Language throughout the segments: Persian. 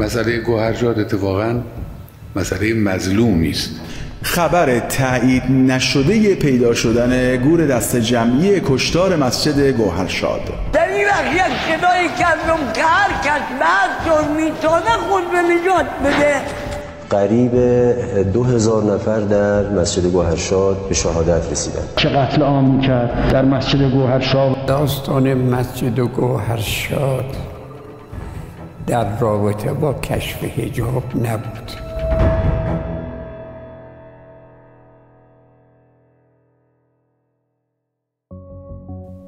مسئله گوهرشاد اتفاقا مسئله مظلومی است خبر تایید نشده پیدا شدن گور دست جمعی کشتار مسجد گوهرشاد در این وقت یک صدایی کردم که هر کس می‌تونه خود به نجات بده. قریب دو هزار نفر در مسجد گوهرشاد به شهادت رسیدن چه قتل عام کرد در مسجد گوهرشاد داستان مسجد گوهرشاد در رابطه با کشف هجاب نبود.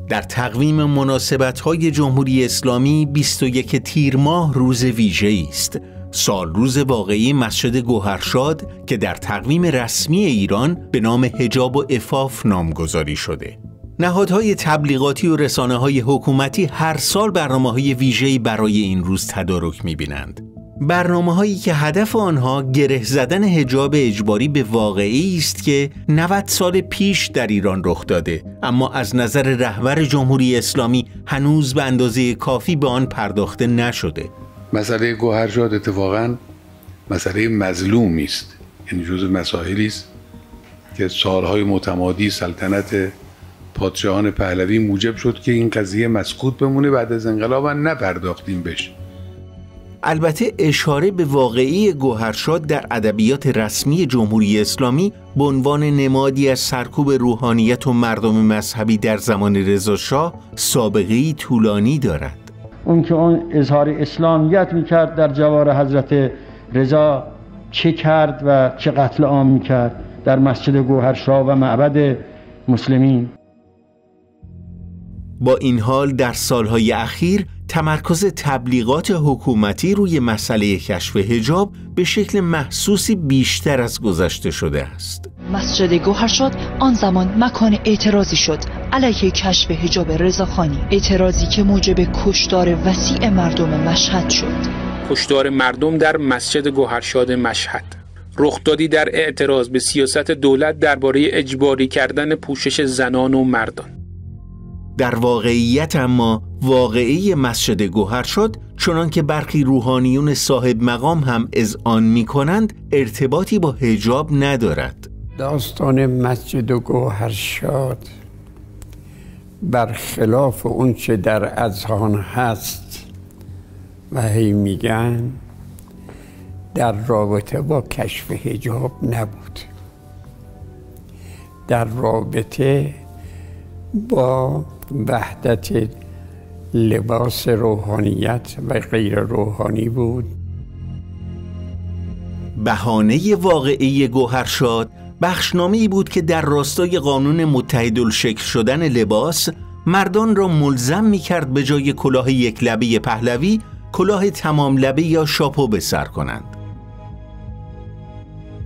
در تقویم مناسبت های جمهوری اسلامی 21 تیر ماه روز ویژه است. سال روز واقعی مسجد گوهرشاد که در تقویم رسمی ایران به نام هجاب و افاف نامگذاری شده. نهادهای تبلیغاتی و رسانه های حکومتی هر سال برنامه های ویژه‌ای برای این روز تدارک می‌بینند. برنامه هایی که هدف آنها گره زدن هجاب اجباری به واقعی است که 90 سال پیش در ایران رخ داده اما از نظر رهبر جمهوری اسلامی هنوز به اندازه کافی به آن پرداخته نشده مسئله گوهرشاد اتفاقا مسئله مظلومی است یعنی جز مسائلی است که سالهای متمادی سلطنت پادشاهان پهلوی موجب شد که این قضیه مسکوت بمونه بعد از انقلاب نپرداختیم بهش. البته اشاره به واقعی گوهرشاد در ادبیات رسمی جمهوری اسلامی به عنوان نمادی از سرکوب روحانیت و مردم مذهبی در زمان رضاشاه سابقه طولانی دارد. اون که اون اظهار اسلامیت می‌کرد در جوار حضرت رضا چه کرد و چه قتل عام می‌کرد در مسجد گوهرشاه و معبد مسلمین. با این حال در سالهای اخیر تمرکز تبلیغات حکومتی روی مسئله کشف هجاب به شکل محسوسی بیشتر از گذشته شده است. مسجد گوهرشاد آن زمان مکان اعتراضی شد. علیه کشف هجاب رضاخانی. اعتراضی که موجب کشدار وسیع مردم مشهد شد. کشدار مردم در مسجد گوهرشاد مشهد. رخدادی در اعتراض به سیاست دولت درباره اجباری کردن پوشش زنان و مردان. در واقعیت اما واقعی مسجد گوهر شد چنان که برخی روحانیون صاحب مقام هم از آن می کنند ارتباطی با هجاب ندارد. داستان مسجد گوهر شاد برخلاف اون چه در اذهان هست و هی میگن در رابطه با کشف هجاب نبود. در رابطه با وحدت لباس روحانیت و غیر روحانی بود. بهانه واقعی گوهرشاد بخشنامه بود که در راستای قانون متحدالشکل شدن لباس مردان را ملزم می کرد به جای کلاه یک لبه پهلوی کلاه تمام لبه یا شاپو به سر کنند.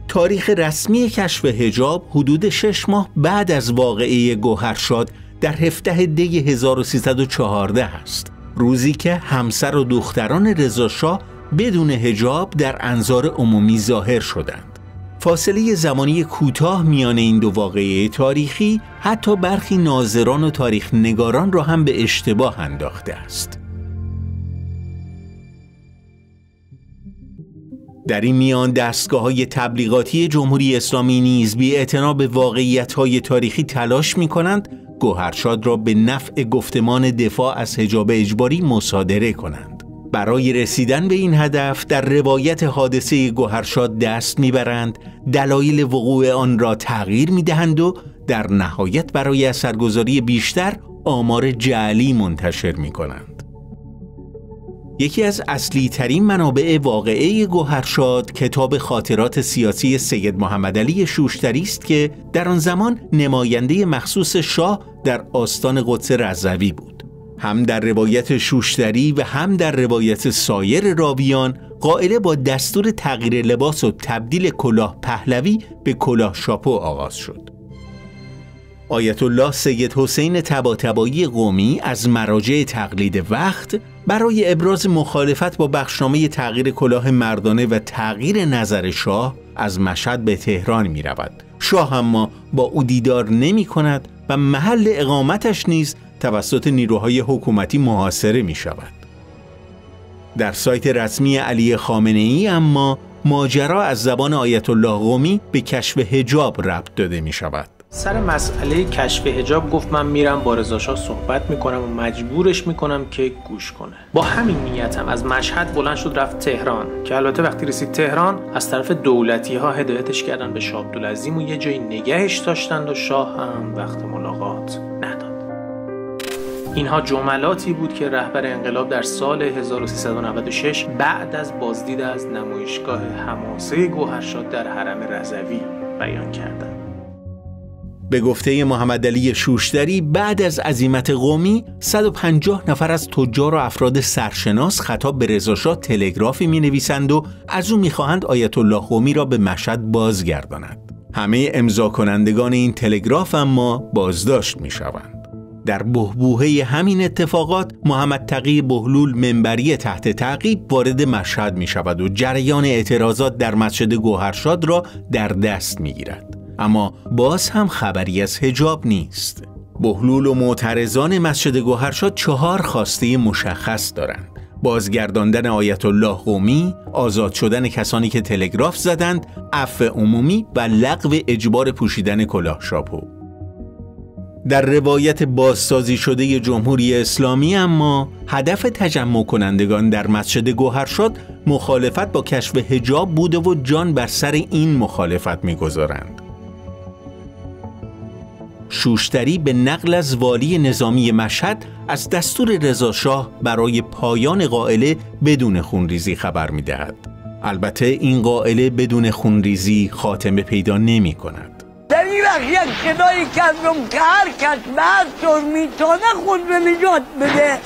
تاریخ رسمی کشف هجاب حدود شش ماه بعد از واقعه گوهرشاد در هفته دی 1314 است. روزی که همسر و دختران رضاشاه بدون هجاب در انظار عمومی ظاهر شدند. فاصله زمانی کوتاه میان این دو واقعه تاریخی حتی برخی ناظران و تاریخ نگاران را هم به اشتباه انداخته است. در این میان دستگاه های تبلیغاتی جمهوری اسلامی نیز بی به واقعیت های تاریخی تلاش می کنند گوهرشاد را به نفع گفتمان دفاع از حجاب اجباری مصادره کنند برای رسیدن به این هدف در روایت حادثه گوهرشاد دست می‌برند دلایل وقوع آن را تغییر می‌دهند و در نهایت برای اثرگذاری بیشتر آمار جعلی منتشر می کنند. یکی از اصلی ترین منابع واقعه گوهرشاد کتاب خاطرات سیاسی سید محمد علی شوشتری است که در آن زمان نماینده مخصوص شاه در آستان قدس رضوی بود. هم در روایت شوشتری و هم در روایت سایر راویان قائله با دستور تغییر لباس و تبدیل کلاه پهلوی به کلاه شاپو آغاز شد. آیت الله سید حسین تباتبایی قومی از مراجع تقلید وقت برای ابراز مخالفت با بخشنامه تغییر کلاه مردانه و تغییر نظر شاه از مشهد به تهران می رود. شاه اما با او دیدار نمی کند و محل اقامتش نیز توسط نیروهای حکومتی محاصره می شود. در سایت رسمی علی خامنه ای اما ماجرا از زبان آیت الله قومی به کشف هجاب ربط داده می شود. سر مسئله کشف هجاب گفت من میرم با رضاشاه صحبت می‌کنم و مجبورش می‌کنم که گوش کنه با همین نیتم از مشهد بلند شد رفت تهران که البته وقتی رسید تهران از طرف دولتی ها هدایتش کردن به شاه عبدالعظیم و یه جایی نگهش داشتند و شاه هم وقت ملاقات نداد اینها جملاتی بود که رهبر انقلاب در سال 1396 بعد از بازدید از نمایشگاه حماسه گوهرشاد در حرم رضوی بیان کردند. به گفته محمد علی شوشتری بعد از عزیمت قومی 150 نفر از تجار و افراد سرشناس خطاب به رضاشاه تلگرافی می نویسند و از او می‌خواهند آیت الله قومی را به مشهد بازگرداند. همه امضا کنندگان این تلگراف اما بازداشت می شوند. در بهبوهه همین اتفاقات محمد تقی بهلول منبری تحت تعقیب وارد مشهد می شود و جریان اعتراضات در مسجد گوهرشاد را در دست می گیرد. اما باز هم خبری از هجاب نیست بهلول و معترضان مسجد گوهرشاد چهار خواسته مشخص دارند بازگرداندن آیت الله قومی، آزاد شدن کسانی که تلگراف زدند، عفو عمومی و لغو اجبار پوشیدن کلاه شاپو. در روایت بازسازی شده جمهوری اسلامی اما هدف تجمع کنندگان در مسجد گوهرشاد مخالفت با کشف هجاب بوده و جان بر سر این مخالفت می‌گذارند. شوشتری به نقل از والی نظامی مشهد از دستور رضاشاه برای پایان قائله بدون خونریزی خبر می دهد. البته این قائله بدون خونریزی خاتمه پیدا نمی کند. در این وقت یک صدایی کردم که هر کس بعد طور می‌تونه خود به نجات بده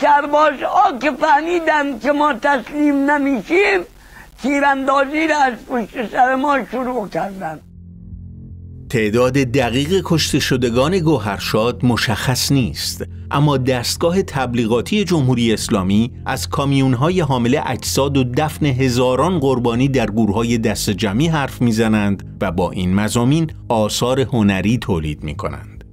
سرباز ها که فهمیدن که ما تسلیم نمیشیم تیراندازی را از پشت سر ما شروع کردن تعداد دقیق کشته شدگان گوهرشاد مشخص نیست اما دستگاه تبلیغاتی جمهوری اسلامی از کامیونهای حامل اجساد و دفن هزاران قربانی در گورهای دست جمعی حرف می‌زنند و با این مزامین آثار هنری تولید می کنند.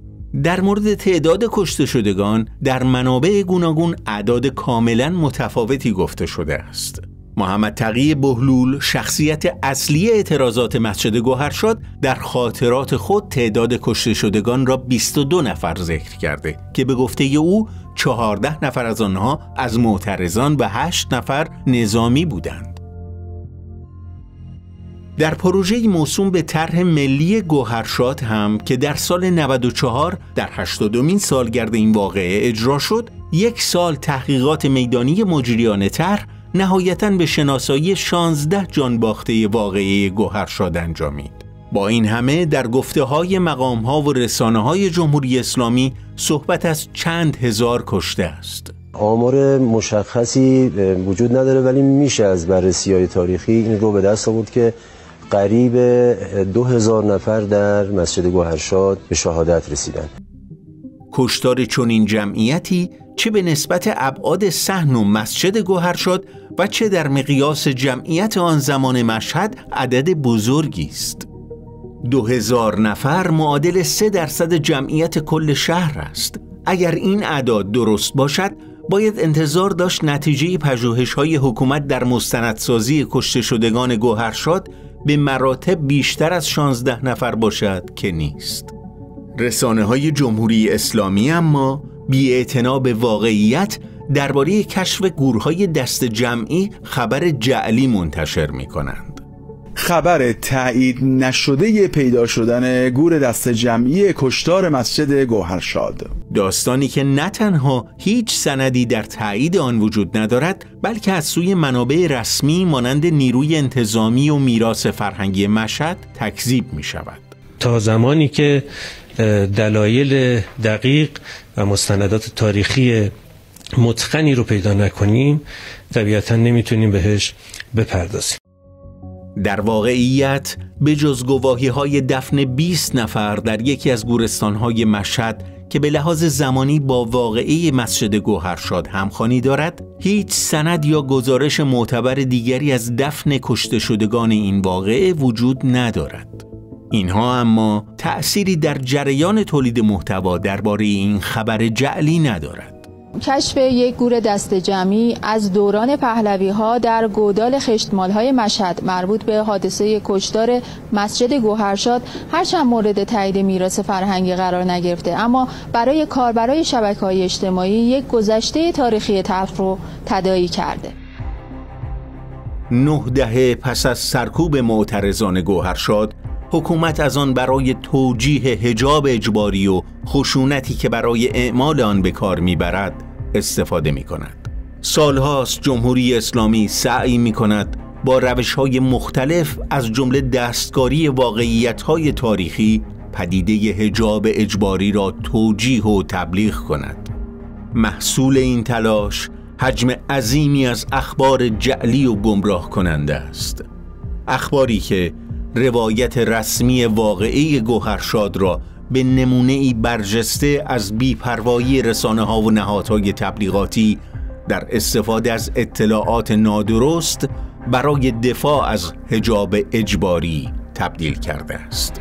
در مورد تعداد کشته شدگان در منابع گوناگون اعداد کاملا متفاوتی گفته شده است. محمد تقی بهلول شخصیت اصلی اعتراضات مسجد گوهرشاد در خاطرات خود تعداد کشته شدگان را 22 نفر ذکر کرده که به گفته او 14 نفر از آنها از معترضان و 8 نفر نظامی بودند. در پروژه موسوم به طرح ملی گوهرشاد هم که در سال 94 در 80 سالگرد این واقعه اجرا شد یک سال تحقیقات میدانی مجریان طرح نهایتا به شناسایی 16 جانباخته واقعی گوهرشاد انجامید. با این همه در گفته های مقام ها و رسانه های جمهوری اسلامی صحبت از چند هزار کشته است. آمار مشخصی وجود نداره ولی میشه از بررسی های تاریخی این رو به دست آورد که قریب دو هزار نفر در مسجد گوهرشاد به شهادت رسیدن کشتار چنین جمعیتی چه به نسبت ابعاد صحن و مسجد گوهر شد و چه در مقیاس جمعیت آن زمان مشهد عدد بزرگی است. دو هزار نفر معادل سه درصد جمعیت کل شهر است. اگر این اعداد درست باشد باید انتظار داشت نتیجه پژوهش های حکومت در مستندسازی کشته شدگان گوهرشاد به مراتب بیشتر از 16 نفر باشد که نیست. رسانه های جمهوری اسلامی اما بی به واقعیت درباره کشف گورهای دست جمعی خبر جعلی منتشر می کنند. خبر تایید نشده پیدا شدن گور دست جمعی کشتار مسجد گوهرشاد داستانی که نه تنها هیچ سندی در تایید آن وجود ندارد بلکه از سوی منابع رسمی مانند نیروی انتظامی و میراث فرهنگی مشهد تکذیب می شود تا زمانی که دلایل دقیق و مستندات تاریخی متقنی رو پیدا نکنیم طبیعتا نمی‌تونیم بهش بپردازیم. در واقعیت به جز گواهی های دفن 20 نفر در یکی از گورستان های مشهد که به لحاظ زمانی با واقعی مسجد گوهرشاد همخوانی دارد هیچ سند یا گزارش معتبر دیگری از دفن کشته شدگان این واقعه وجود ندارد. اینها اما تأثیری در جریان تولید محتوا درباره این خبر جعلی ندارد. کشف یک گور دست جمعی از دوران پهلوی ها در گودال خشتمال های مشهد مربوط به حادثه کشدار مسجد گوهرشاد هرچند مورد تایید میراث فرهنگی قرار نگرفته اما برای کاربرای شبکه های اجتماعی یک گذشته تاریخی تلخ رو تدایی کرده. نه دهه پس از سرکوب معترضان گوهرشاد حکومت از آن برای توجیه هجاب اجباری و خشونتی که برای اعمال آن به کار می‌برد استفاده می کند. سالهاست جمهوری اسلامی سعی می کند با روش های مختلف از جمله دستکاری واقعیت های تاریخی پدیده هجاب اجباری را توجیه و تبلیغ کند. محصول این تلاش حجم عظیمی از اخبار جعلی و گمراه کننده است. اخباری که روایت رسمی واقعی گوهرشاد را به نمونه ای برجسته از بیپروایی رسانه ها و نهادهای تبلیغاتی در استفاده از اطلاعات نادرست برای دفاع از هجاب اجباری تبدیل کرده است.